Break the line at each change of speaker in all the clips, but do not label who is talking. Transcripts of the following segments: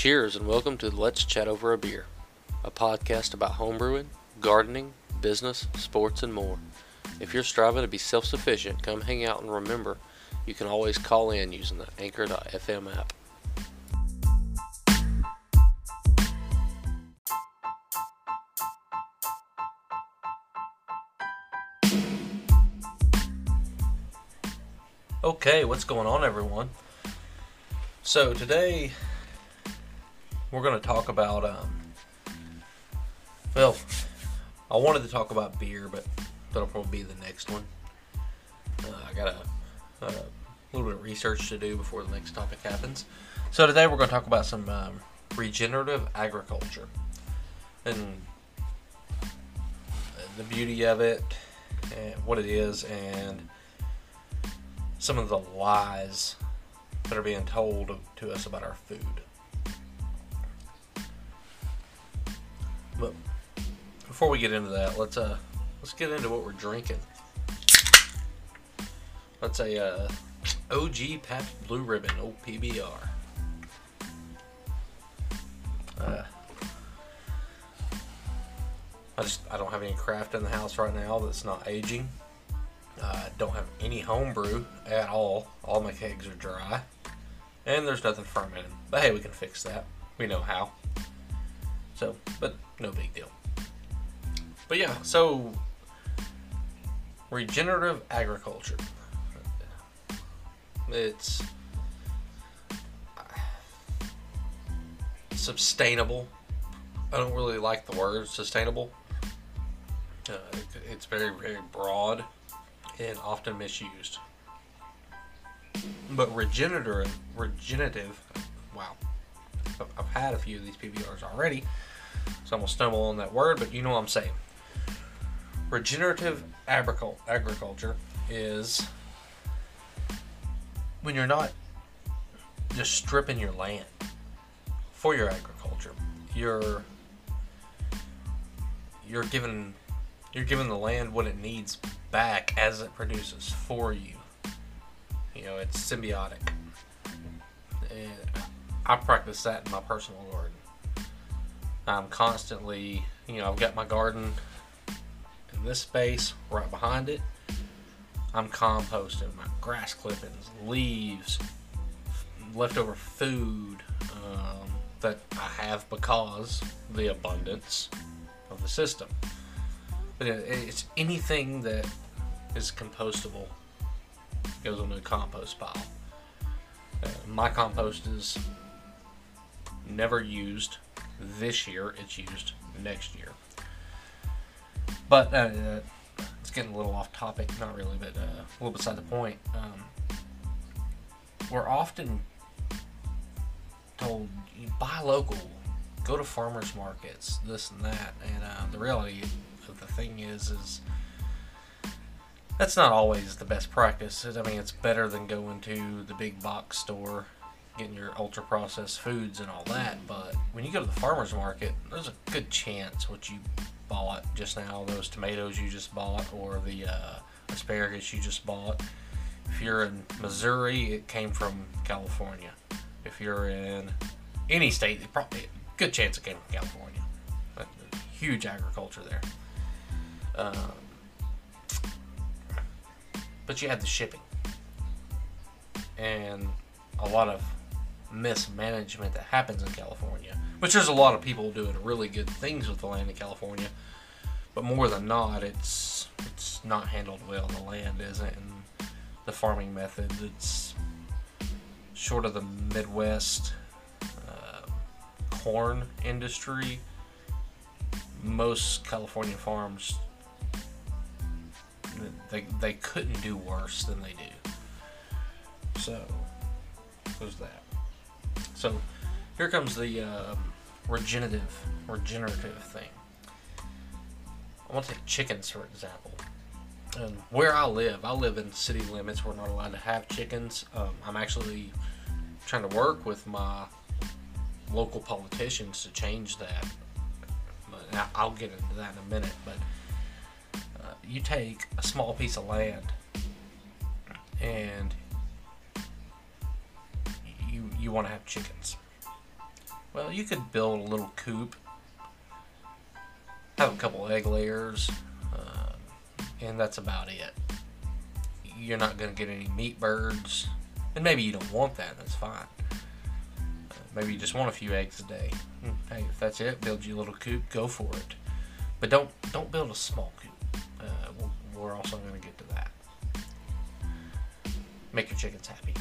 Cheers and welcome to Let's Chat Over a Beer, a podcast about homebrewing, gardening, business, sports, and more. If you're striving to be self sufficient, come hang out and remember you can always call in using the Anchor.fm app. Okay, what's going on, everyone? So, today we're going to talk about, um, well, I wanted to talk about beer, but that'll probably be the next one. Uh, I got a, a, little bit of research to do before the next topic happens. So today we're going to talk about some um, regenerative agriculture and the beauty of it, and what it is, and some of the lies that are being told to us about our food. Before we get into that, let's uh let's get into what we're drinking. That's a uh, OG Pabst Blue Ribbon, old PBR. Uh, I just I don't have any craft in the house right now that's not aging. Uh, don't have any homebrew at all. All my kegs are dry, and there's nothing fermenting. But hey, we can fix that. We know how. So, but no big deal. But yeah, so regenerative agriculture. It's sustainable. I don't really like the word sustainable. Uh, it's very, very broad and often misused. But regenerative, regenerative, wow. I've had a few of these PBRs already, so I'm gonna stumble on that word, but you know what I'm saying. Regenerative agriculture is when you're not just stripping your land for your agriculture. You're you're giving you're giving the land what it needs back as it produces for you. You know, it's symbiotic. And I practice that in my personal garden. I'm constantly, you know, I've got my garden in this space right behind it. I'm composting my grass clippings, leaves, leftover food um, that I have because the abundance of the system. But it's anything that is compostable goes on the compost pile. Uh, my compost is never used this year. It's used next year. But uh, it's getting a little off topic. Not really, but uh, a little beside the point. Um, we're often told buy local, go to farmers markets, this and that, and uh, the reality of the thing is, is that's not always the best practice. I mean, it's better than going to the big box store, getting your ultra processed foods and all that. But when you go to the farmer's market, there's a good chance what you bought just now, those tomatoes you just bought, or the uh, asparagus you just bought. If you're in Missouri, it came from California. If you're in any state, it probably good chance it came from California. But huge agriculture there. Um, but you had the shipping and a lot of mismanagement that happens in California. Which there's a lot of people doing really good things with the land in California, but more than not, it's it's not handled well. The land isn't, and the farming method. It's short of the Midwest uh, corn industry. Most California farms they, they couldn't do worse than they do. So, there's that. So, here comes the um, regenerative, regenerative thing. I want to take chickens for example. And where I live, I live in city limits. We're not allowed to have chickens. Um, I'm actually trying to work with my local politicians to change that. But I'll get into that in a minute. But you take a small piece of land and you want to have chickens. Well, you could build a little coop, have a couple egg layers, uh, and that's about it. You're not going to get any meat birds, and maybe you don't want that. That's fine. Uh, maybe you just want a few eggs a day. Hmm, hey, if that's it, build you a little coop. Go for it. But don't don't build a small coop. Uh, we're also going to get to that. Make your chickens happy.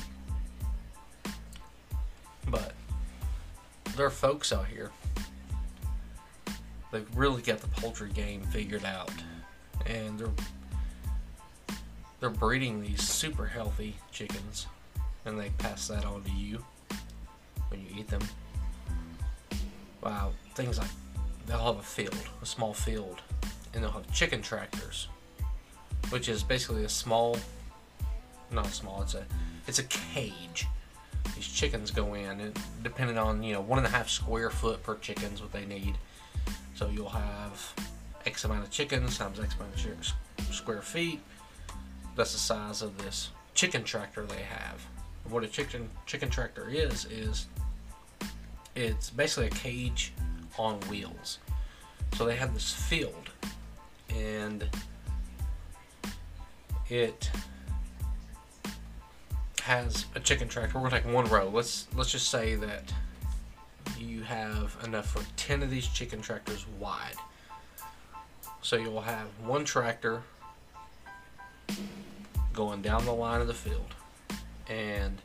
But there are folks out here. They've really got the poultry game figured out, and they're they're breeding these super healthy chickens, and they pass that on to you when you eat them. Wow, things like they'll have a field, a small field, and they'll have chicken tractors, which is basically a small, not small. It's a it's a cage these chickens go in, and depending on you know one and a half square foot per chickens what they need. So you'll have X amount of chickens times X amount of square feet. That's the size of this chicken tractor they have. What a chicken chicken tractor is is it's basically a cage on wheels. So they have this field, and it has a chicken tractor. We're gonna take one row. Let's let's just say that you have enough for ten of these chicken tractors wide. So you'll have one tractor going down the line of the field, and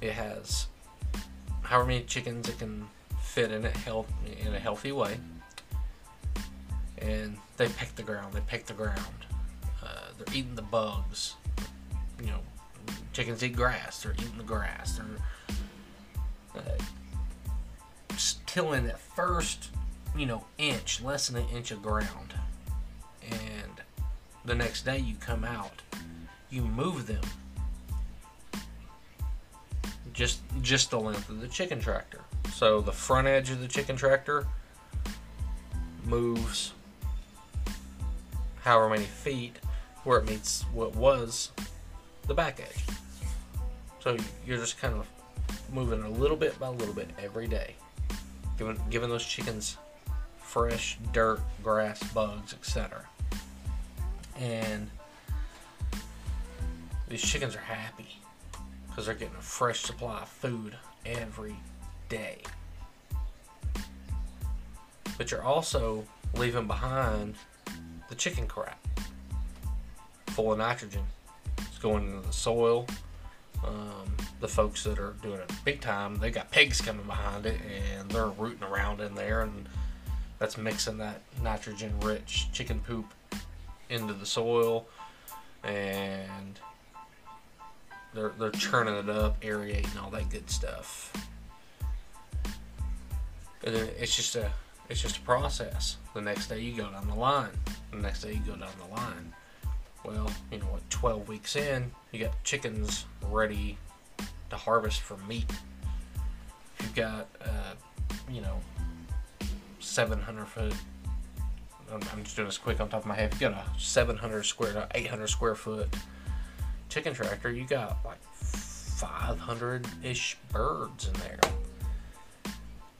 it has however many chickens it can fit in it health in a healthy way. And they pick the ground. They pick the ground. Uh, they're eating the bugs. You know, chickens eat grass. They're eating the grass. They're uh, tilling that first, you know, inch, less than an inch of ground. And the next day you come out, you move them just just the length of the chicken tractor. So the front edge of the chicken tractor moves however many feet where it meets what was the back edge. So you're just kind of moving a little bit by little bit every day, giving giving those chickens fresh dirt, grass, bugs, etc. And these chickens are happy because they're getting a fresh supply of food every day. But you're also leaving behind the chicken crap full of nitrogen. Going into the soil. Um, the folks that are doing it big time, they got pigs coming behind it and they're rooting around in there, and that's mixing that nitrogen rich chicken poop into the soil and they're, they're churning it up, aerating all that good stuff. And it's just a it's just a process. The next day you go down the line. The next day you go down the line. Well, you know what? 12 weeks in, you got chickens ready to harvest for meat. You've got, uh, you know, 700 foot. I'm just doing this quick on top of my head. If you got a 700 square, 800 square foot chicken tractor, you got like 500 ish birds in there.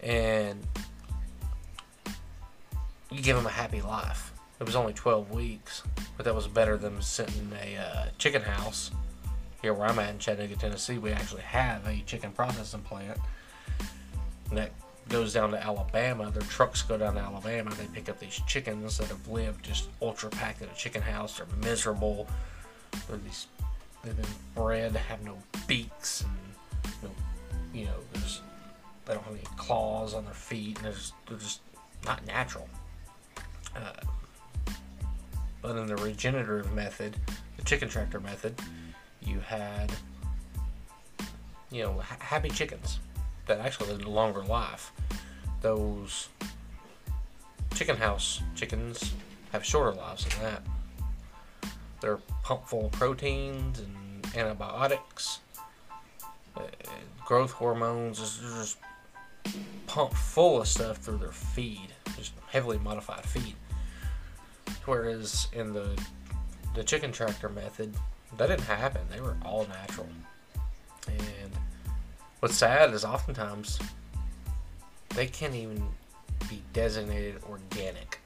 And you give them a happy life. It was only 12 weeks, but that was better than sitting in a uh, chicken house. Here where I'm at in Chattanooga, Tennessee, we actually have a chicken processing plant that goes down to Alabama. Their trucks go down to Alabama. They pick up these chickens that have lived just ultra packed in a chicken house. They're miserable. They're these they've been bred have no beaks and no, you know, there's they don't have any claws on their feet, and they're just, they're just not natural. Uh, but in the regenerative method, the chicken tractor method, you had you know ha- happy chickens that actually lived a longer life. Those chicken house chickens have shorter lives than that. They're pumped full of proteins and antibiotics, uh, growth hormones. Just pumped full of stuff through their feed, just heavily modified feed. Whereas in the the chicken tractor method, that didn't happen. They were all natural, and what's sad is oftentimes they can't even be designated organic.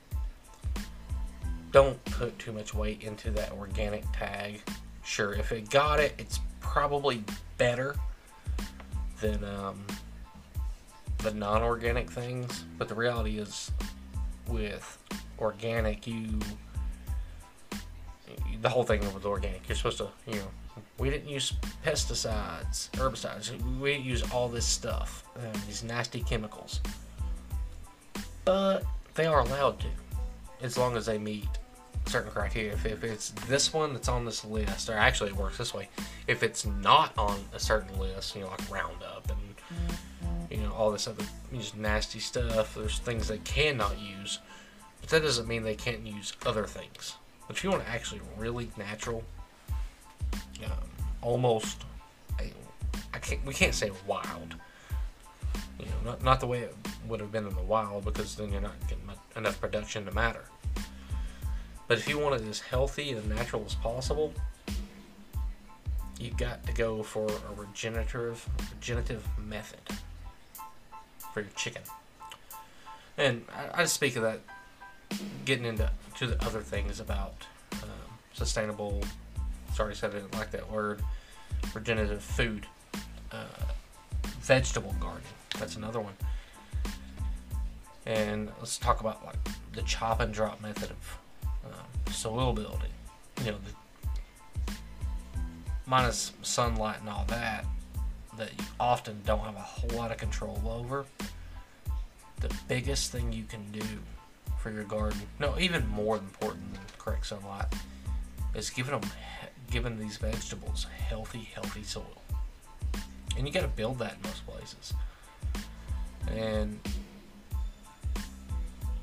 Don't put too much weight into that organic tag. Sure, if it got it, it's probably better than um, the non-organic things. But the reality is, with organic, you the whole thing with organic, you're supposed to, you know, we didn't use pesticides, herbicides. We didn't use all this stuff, uh, these nasty chemicals. But they are allowed to, as long as they meet certain criteria. If, if it's this one that's on this list, or actually it works this way, if it's not on a certain list, you know, like Roundup and you know all this other just nasty stuff, there's things they cannot use, but that doesn't mean they can't use other things. But if you want actually really natural, um, almost, I, I can't, we can't say wild. You know, not, not the way it would have been in the wild because then you're not getting enough production to matter. But if you want it as healthy and natural as possible, you've got to go for a regenerative regenerative method for your chicken. And I, I just speak of that getting into to the other things about um, sustainable. Sorry, I said I didn't like that word. Regenerative food, uh, vegetable gardening. That's another one. And let's talk about like the chop and drop method of um, soil building. You know, the, minus sunlight and all that, that you often don't have a whole lot of control over. The biggest thing you can do for your garden, no, even more important than correct sunlight, is giving them, giving these vegetables healthy, healthy soil. And you got to build that in most places. And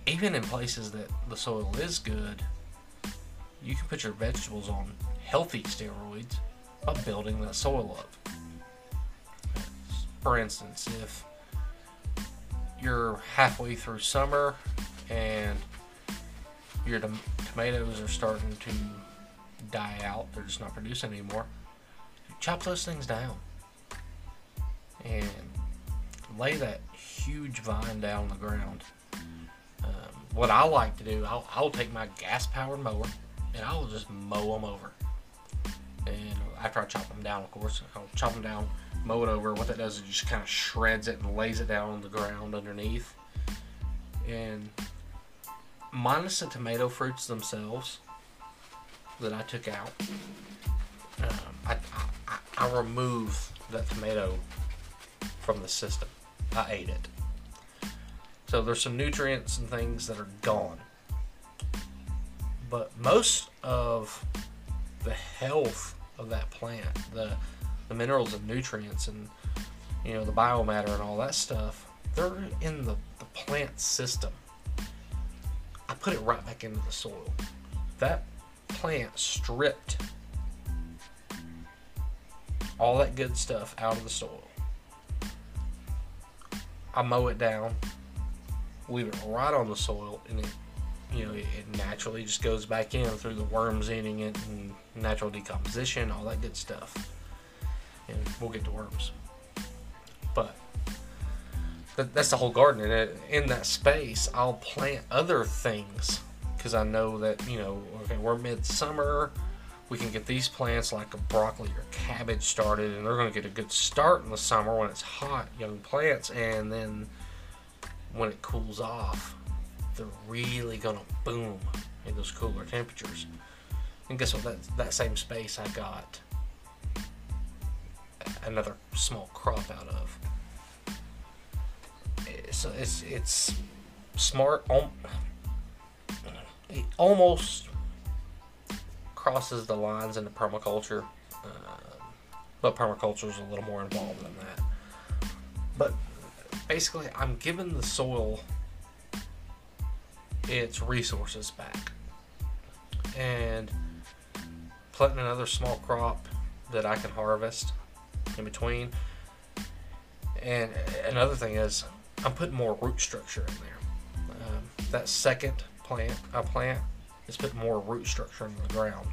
even in places that the soil is good, you can put your vegetables on healthy steroids by building that soil up. For instance, if you're halfway through summer and your tom- tomatoes are starting to die out, they're just not producing anymore, chop those things down and lay that huge vine down on the ground. Um, what I like to do, I'll, I'll take my gas powered mower and I'll just mow them over. And after I chop them down, of course, I'll chop them down, mow it over. What that does is just kind of shreds it and lays it down on the ground underneath. And minus the tomato fruits themselves that I took out, um, I, I, I remove that tomato from the system. I ate it. So there's some nutrients and things that are gone. But most of the health of that plant, the the minerals and nutrients and you know the biomatter and all that stuff, they're in the, the plant system. Put it right back into the soil. That plant stripped all that good stuff out of the soil. I mow it down, leave it right on the soil, and it, you know, it, naturally just goes back in through the worms eating it and natural decomposition, all that good stuff. And we'll get to worms, that, that's the whole garden. And uh, in that space, I'll plant other things because I know that you know, okay, we're midsummer. We can get these plants like a broccoli or cabbage started, and they're going to get a good start in the summer when it's hot, young plants, and then when it cools off, they're really going to boom in those cooler temperatures. And guess what? That that same space I got another small crop out of. So it's it's smart. It almost crosses the lines into permaculture, uh, but permaculture is a little more involved than that. But basically, I'm giving the soil its resources back, and planting another small crop that I can harvest in between. And another thing is, I'm putting more root structure in there. Um, that second plant I plant is putting more root structure in the ground,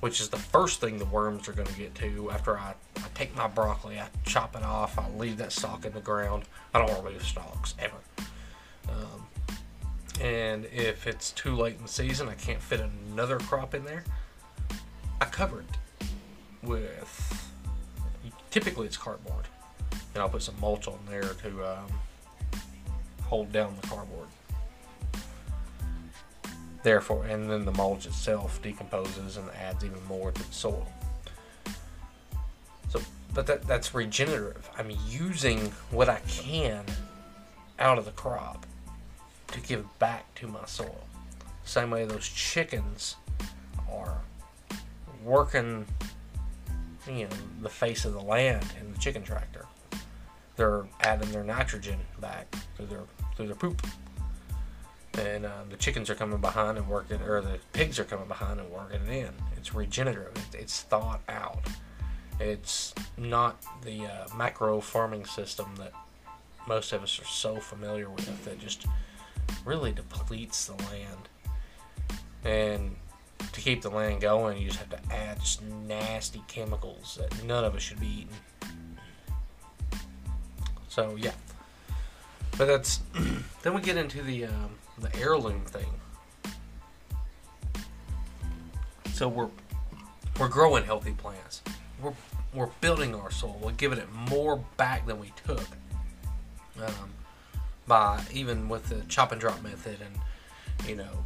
which is the first thing the worms are going to get to after I, I take my broccoli, I chop it off, I leave that stalk in the ground. I don't remove stalks ever. Um, and if it's too late in the season, I can't fit another crop in there. I cover it with typically it's cardboard, and I'll put some mulch on there to um, hold down the cardboard therefore, and then the mulch itself decomposes and adds even more to the soil. So, but that that's regenerative. I'm using what I can out of the crop to give back to my soil. Same way those chickens are working, you know, the face of the land in the chicken tractor. They're adding their nitrogen back through their through their poop and um, the chickens are coming behind and working, or the pigs are coming behind and working it in. It's regenerative. It's thought out. It's not the uh, macro farming system that most of us are so familiar with that just really depletes the land. And to keep the land going, you just have to add just nasty chemicals that none of us should be eating. So yeah, but that's then we get into the um, the heirloom thing. So we're we're growing healthy plants. We're we're building our soil. We're giving it more back than we took. Um, by even with the chop and drop method and you know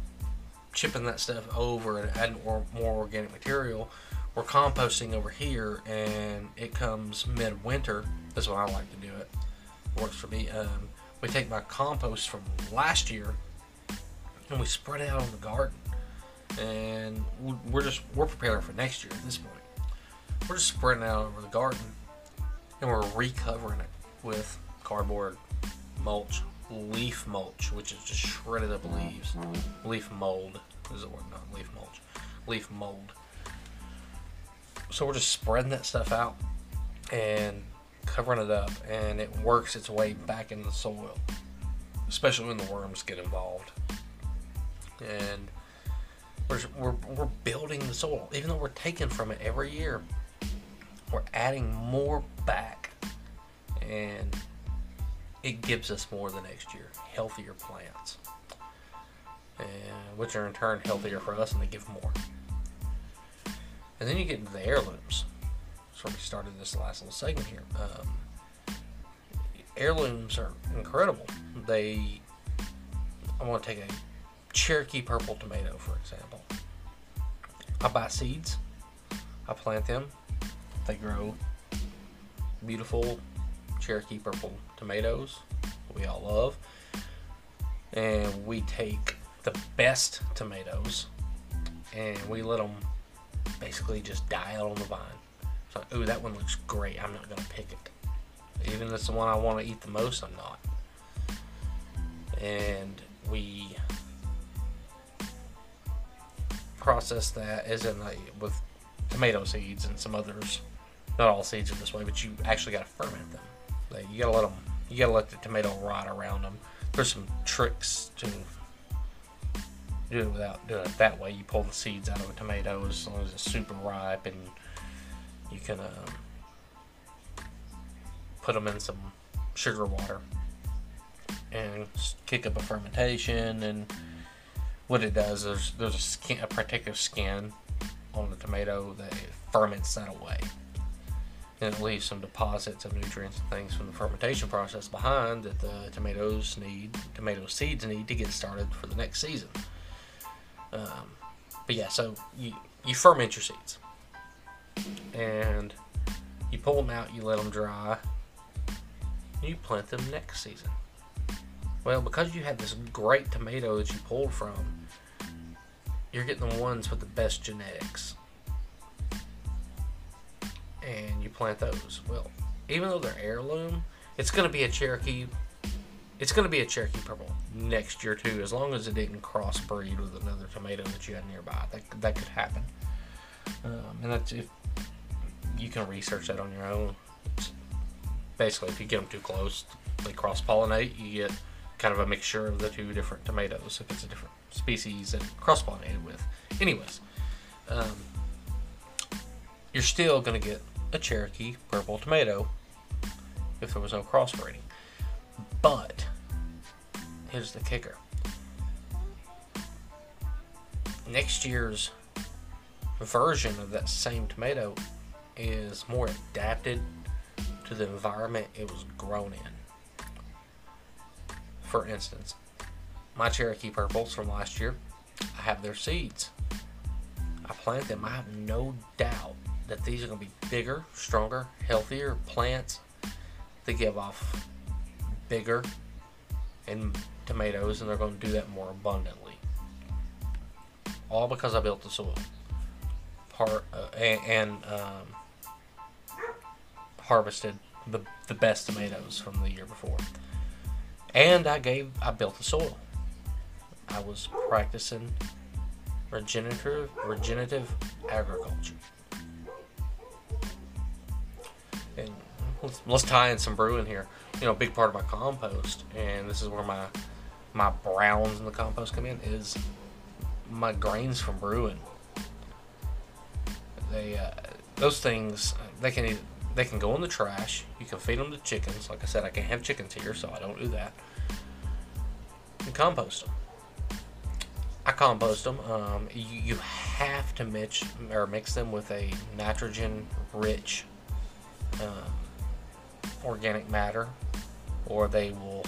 chipping that stuff over and adding more, more organic material we're composting over here and it comes midwinter that's why i like to do it works for me um, we take my compost from last year and we spread it out on the garden. And we're just we're preparing for next year at this point. We're just spreading it out over the garden, and we're recovering it with cardboard mulch, leaf mulch, which is just shredded up leaves. Leaf mold is the word, not leaf mulch. Leaf mold. So we're just spreading that stuff out and covering it up, and it works its way back in the soil, especially when the worms get involved and we're, we're, we're building the soil. Even though we're taking from it every year, we're adding more back, and it gives us more the next year. Healthier plants, and which are in turn healthier for us, and they give more. And then you get the heirlooms. Where we started this last little segment here. Um, heirlooms are incredible. They, I want to take a Cherokee purple tomato, for example. I buy seeds, I plant them, they grow beautiful Cherokee purple tomatoes we all love. And we take the best tomatoes and we let them basically just die out on the vine. So, ooh, that one looks great. I'm not going to pick it. Even if it's the one I want to eat the most, I'm not. And we process that as in like with tomato seeds and some others. Not all seeds are this way, but you actually got to ferment them. Like you got to let them. You got to let the tomato rot around them. There's some tricks to do it without doing it that way. You pull the seeds out of a tomato as long as it's super ripe, and you can uh, put them in some sugar water and kick up a fermentation and what it does is there's a, skin, a protective skin on the tomato that ferments that away. And it leaves some deposits of nutrients and things from the fermentation process behind that the tomatoes need, tomato seeds need to get started for the next season. Um, but yeah, so you, you ferment your seeds. And you pull them out, you let them dry, you plant them next season. Well, because you had this great tomato that you pulled from, you're getting the ones with the best genetics. And you plant those. Well, even though they're heirloom, it's going to be a Cherokee. It's going to be a Cherokee purple next year too, as long as it didn't crossbreed with another tomato that you had nearby. That that could happen. Um, and that's if you can research that on your own. Basically, if you get them too close, they cross pollinate. You get kind of a mixture of the two different tomatoes if it's a different species that cross pollinated with. Anyways, um, you're still going to get a Cherokee purple tomato if there was no crossbreeding. But here's the kicker. Next year's version of that same tomato is more adapted to the environment it was grown in. For instance, my Cherokee purples from last year, I have their seeds. I plant them. I have no doubt that these are going to be bigger, stronger, healthier plants that give off bigger and tomatoes, and they're going to do that more abundantly. All because I built the soil. Part uh, and, and um, harvested the, the best tomatoes from the year before. And I gave I built the soil. I was practicing regenerative regenerative agriculture. And let's, let's tie in some brewing here. You know, a big part of my compost, and this is where my my browns in the compost come in, is my grains from brewing. They uh, those things they can they can go in the trash. You can feed them to chickens. Like I said, I can't have chickens here, so I don't do that. And compost them. I compost them. Um, you, you have to mix or mix them with a nitrogen-rich um, organic matter, or they will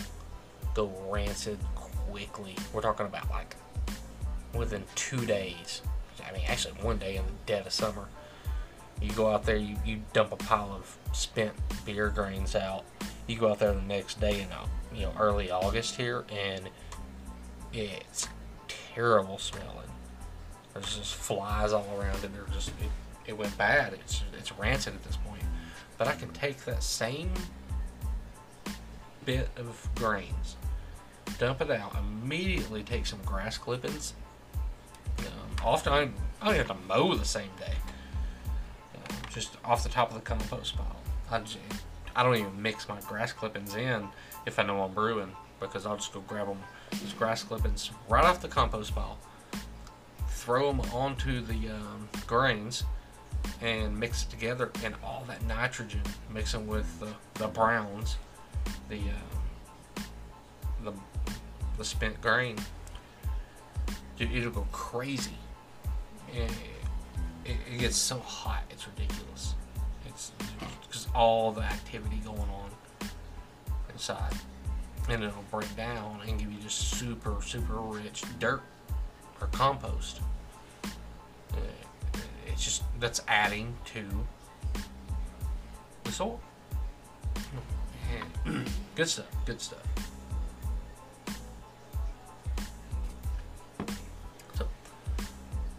go rancid quickly. We're talking about like within two days. I mean, actually, one day in the dead of summer. You go out there, you, you dump a pile of spent beer grains out. You go out there the next day in uh, you know early August here, and it's terrible smelling. There's just flies all around and They're just it, it went bad. It's it's rancid at this point. But I can take that same bit of grains, dump it out, immediately take some grass clippings. Um, often I, I don't have to mow the same day. Just off the top of the compost pile. I, just, I don't even mix my grass clippings in if I know I'm brewing because I'll just go grab them, those grass clippings right off the compost pile, throw them onto the um, grains, and mix it together. And all that nitrogen, mixing with the, the browns, the uh, the the spent grain, it'll go crazy. It, it, it gets so hot, it's ridiculous. It's because all the activity going on inside. And it'll break down and give you just super super rich dirt or compost. Uh, it's just that's adding to the soil. Good stuff good stuff. So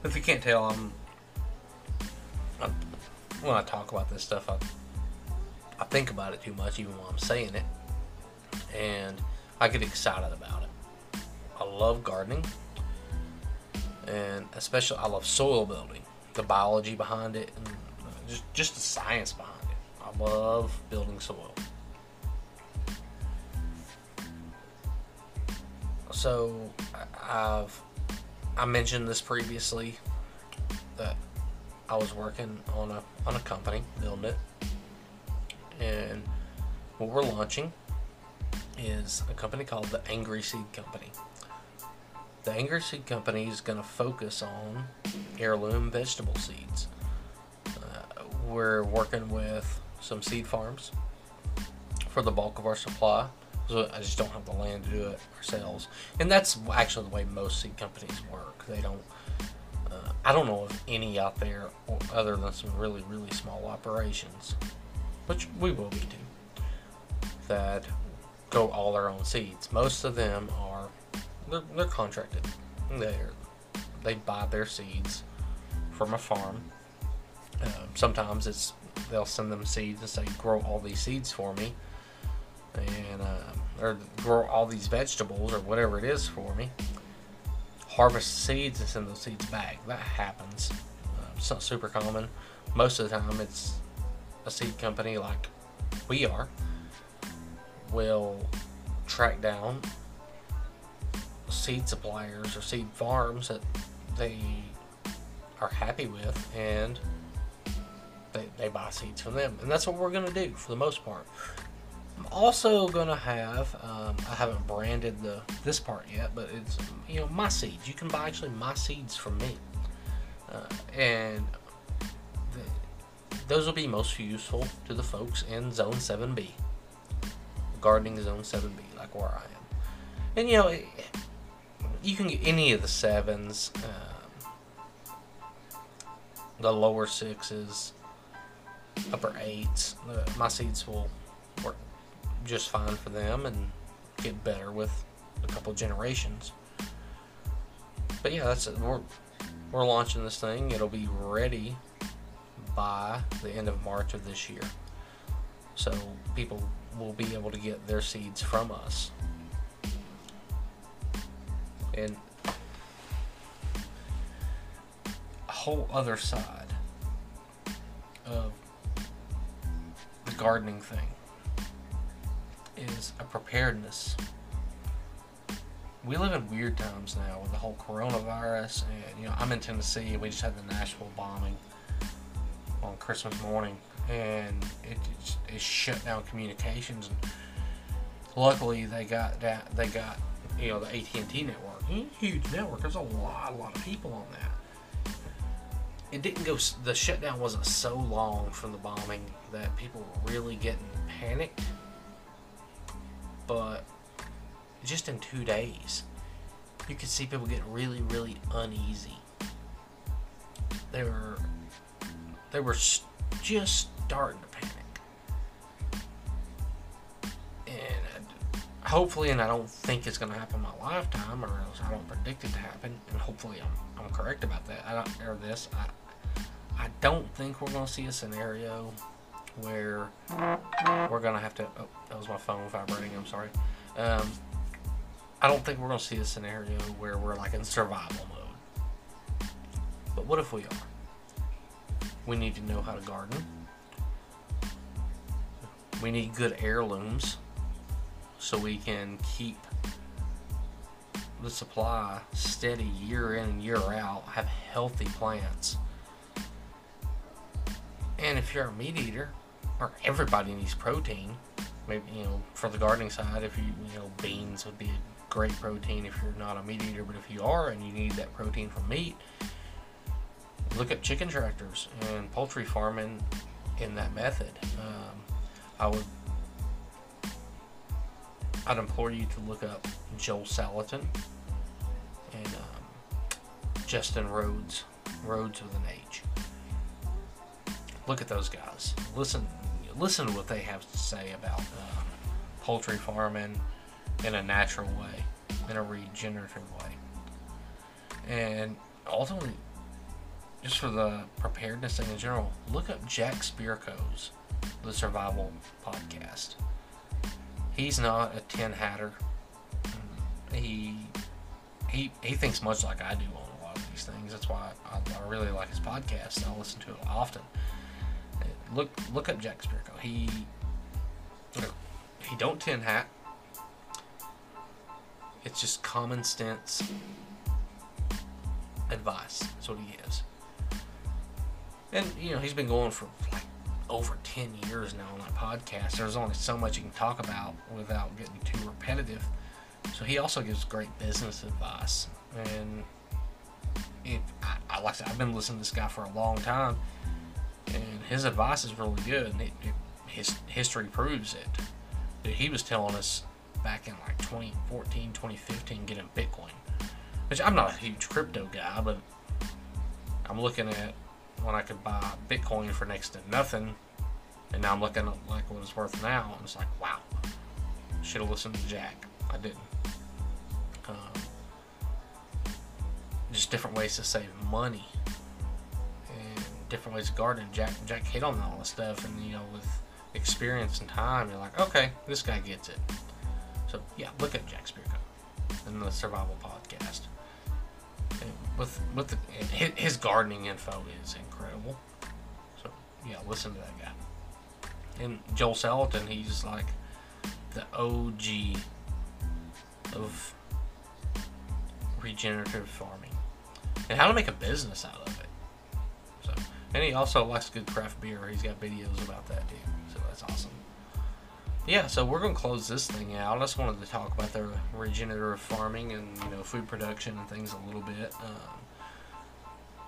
if you can't tell i'm, I'm when i talk about this stuff i i think about it too much even while i'm saying it and I get excited about it. I love gardening, and especially I love soil building, the biology behind it, and just just the science behind it. I love building soil. So I've I mentioned this previously I was working on a on a company building it, and what we're launching is a company called the Angry Seed Company. The Angry Seed Company is going to focus on heirloom vegetable seeds. Uh, we're working with some seed farms for the bulk of our supply. So I just don't have the land to do it ourselves, and that's actually the way most seed companies work. They don't. I don't know of any out there other than some really really small operations, which we will be too. That go all their own seeds. Most of them are they're, they're contracted. They're, they buy their seeds from a farm. Um, sometimes it's they'll send them seeds and say grow all these seeds for me, and uh, or grow all these vegetables or whatever it is for me. Harvest seeds and send those seeds back. That happens. Uh, it's not super common. Most of the time, it's a seed company like we are will track down seed suppliers or seed farms that they are happy with and they, they buy seeds from them, and that's what we're gonna do for the most part. I'm also gonna have um, I haven't branded the this part yet, but it's you know my seeds. You can buy actually my seeds from me, uh, and the, those will be most useful to the folks in Zone 7B, gardening Zone 7B, like where I am. And you know, it, you can get any of the sevens, um, the lower sixes, upper eights. Uh, my seeds will work just fine for them and get better with a couple generations. But yeah, that's it. We're we're launching this thing. It'll be ready by the end of March of this year. So people will be able to get their seeds from us. And a whole other side of the gardening thing is a preparedness. We live in weird times now with the whole coronavirus, and you know I'm in Tennessee, and we just had the Nashville bombing on Christmas morning, and it, it, shut down communications. And luckily, they got that they got you know the AT and T network, huge network. There's a lot, a lot of people on that. It didn't go. The shutdown wasn't so long from the bombing that people were really getting panicked but just in two days, you could see people get really, really uneasy. They were, they were just starting to panic, and hopefully, and I don't think it's going to happen in my lifetime, or else I don't predict it to happen, and hopefully, I'm, I'm correct about that. I don't, or this, I, I don't think we're going to see a scenario where we're gonna have to. Oh, that was my phone vibrating. I'm sorry. Um, I don't think we're gonna see a scenario where we're like in survival mode. But what if we are? We need to know how to garden. We need good heirlooms so we can keep the supply steady year in and year out, have healthy plants. And if you're a meat eater, or everybody needs protein. Maybe you know for the gardening side, if you you know beans would be a great protein if you're not a meat eater, but if you are and you need that protein from meat, look at chicken tractors and poultry farming in that method. Um, I would I'd implore you to look up Joel Salatin and um, Justin Rhodes, Rhodes with an H. Look at those guys. Listen, listen to what they have to say about uh, poultry farming in a natural way, in a regenerative way. And ultimately, just for the preparedness thing in general, look up Jack Spirko's The Survival Podcast. He's not a tin hatter. He he he thinks much like I do on a lot of these things. That's why I, I really like his podcast. I listen to it often look look up Jack Spirko. He he don't tin hat. It's just common sense advice. That's what he is. And you know he's been going for like over ten years now on that podcast. There's only so much you can talk about without getting too repetitive. So he also gives great business advice. And it, I, I like I said, I've been listening to this guy for a long time and his advice is really good. And it, it, his history proves it. He was telling us back in like 2014, 2015, getting Bitcoin. Which I'm not a huge crypto guy, but I'm looking at when I could buy Bitcoin for next to nothing, and now I'm looking at like what it's worth now, and it's like, wow, should have listened to Jack. I didn't. Um, just different ways to save money different ways of garden. Jack Jack hit on all this stuff, and you know, with experience and time, you're like, okay, this guy gets it. So yeah, look at Jack Spirko and the Survival Podcast. And with with the, his gardening info is incredible. So yeah, listen to that guy. And Joel Salatin, he's like the OG of regenerative farming and how to make a business out of it And he also likes good craft beer. He's got videos about that too. So that's awesome. Yeah, so we're gonna close this thing out. I just wanted to talk about the regenerative farming and you know food production and things a little bit. Um,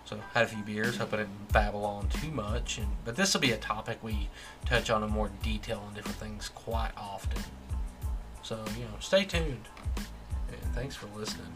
so had a few beers. Hope I didn't babble on too much. And but this will be a topic we touch on in more detail on different things quite often. So you know, stay tuned. And thanks for listening.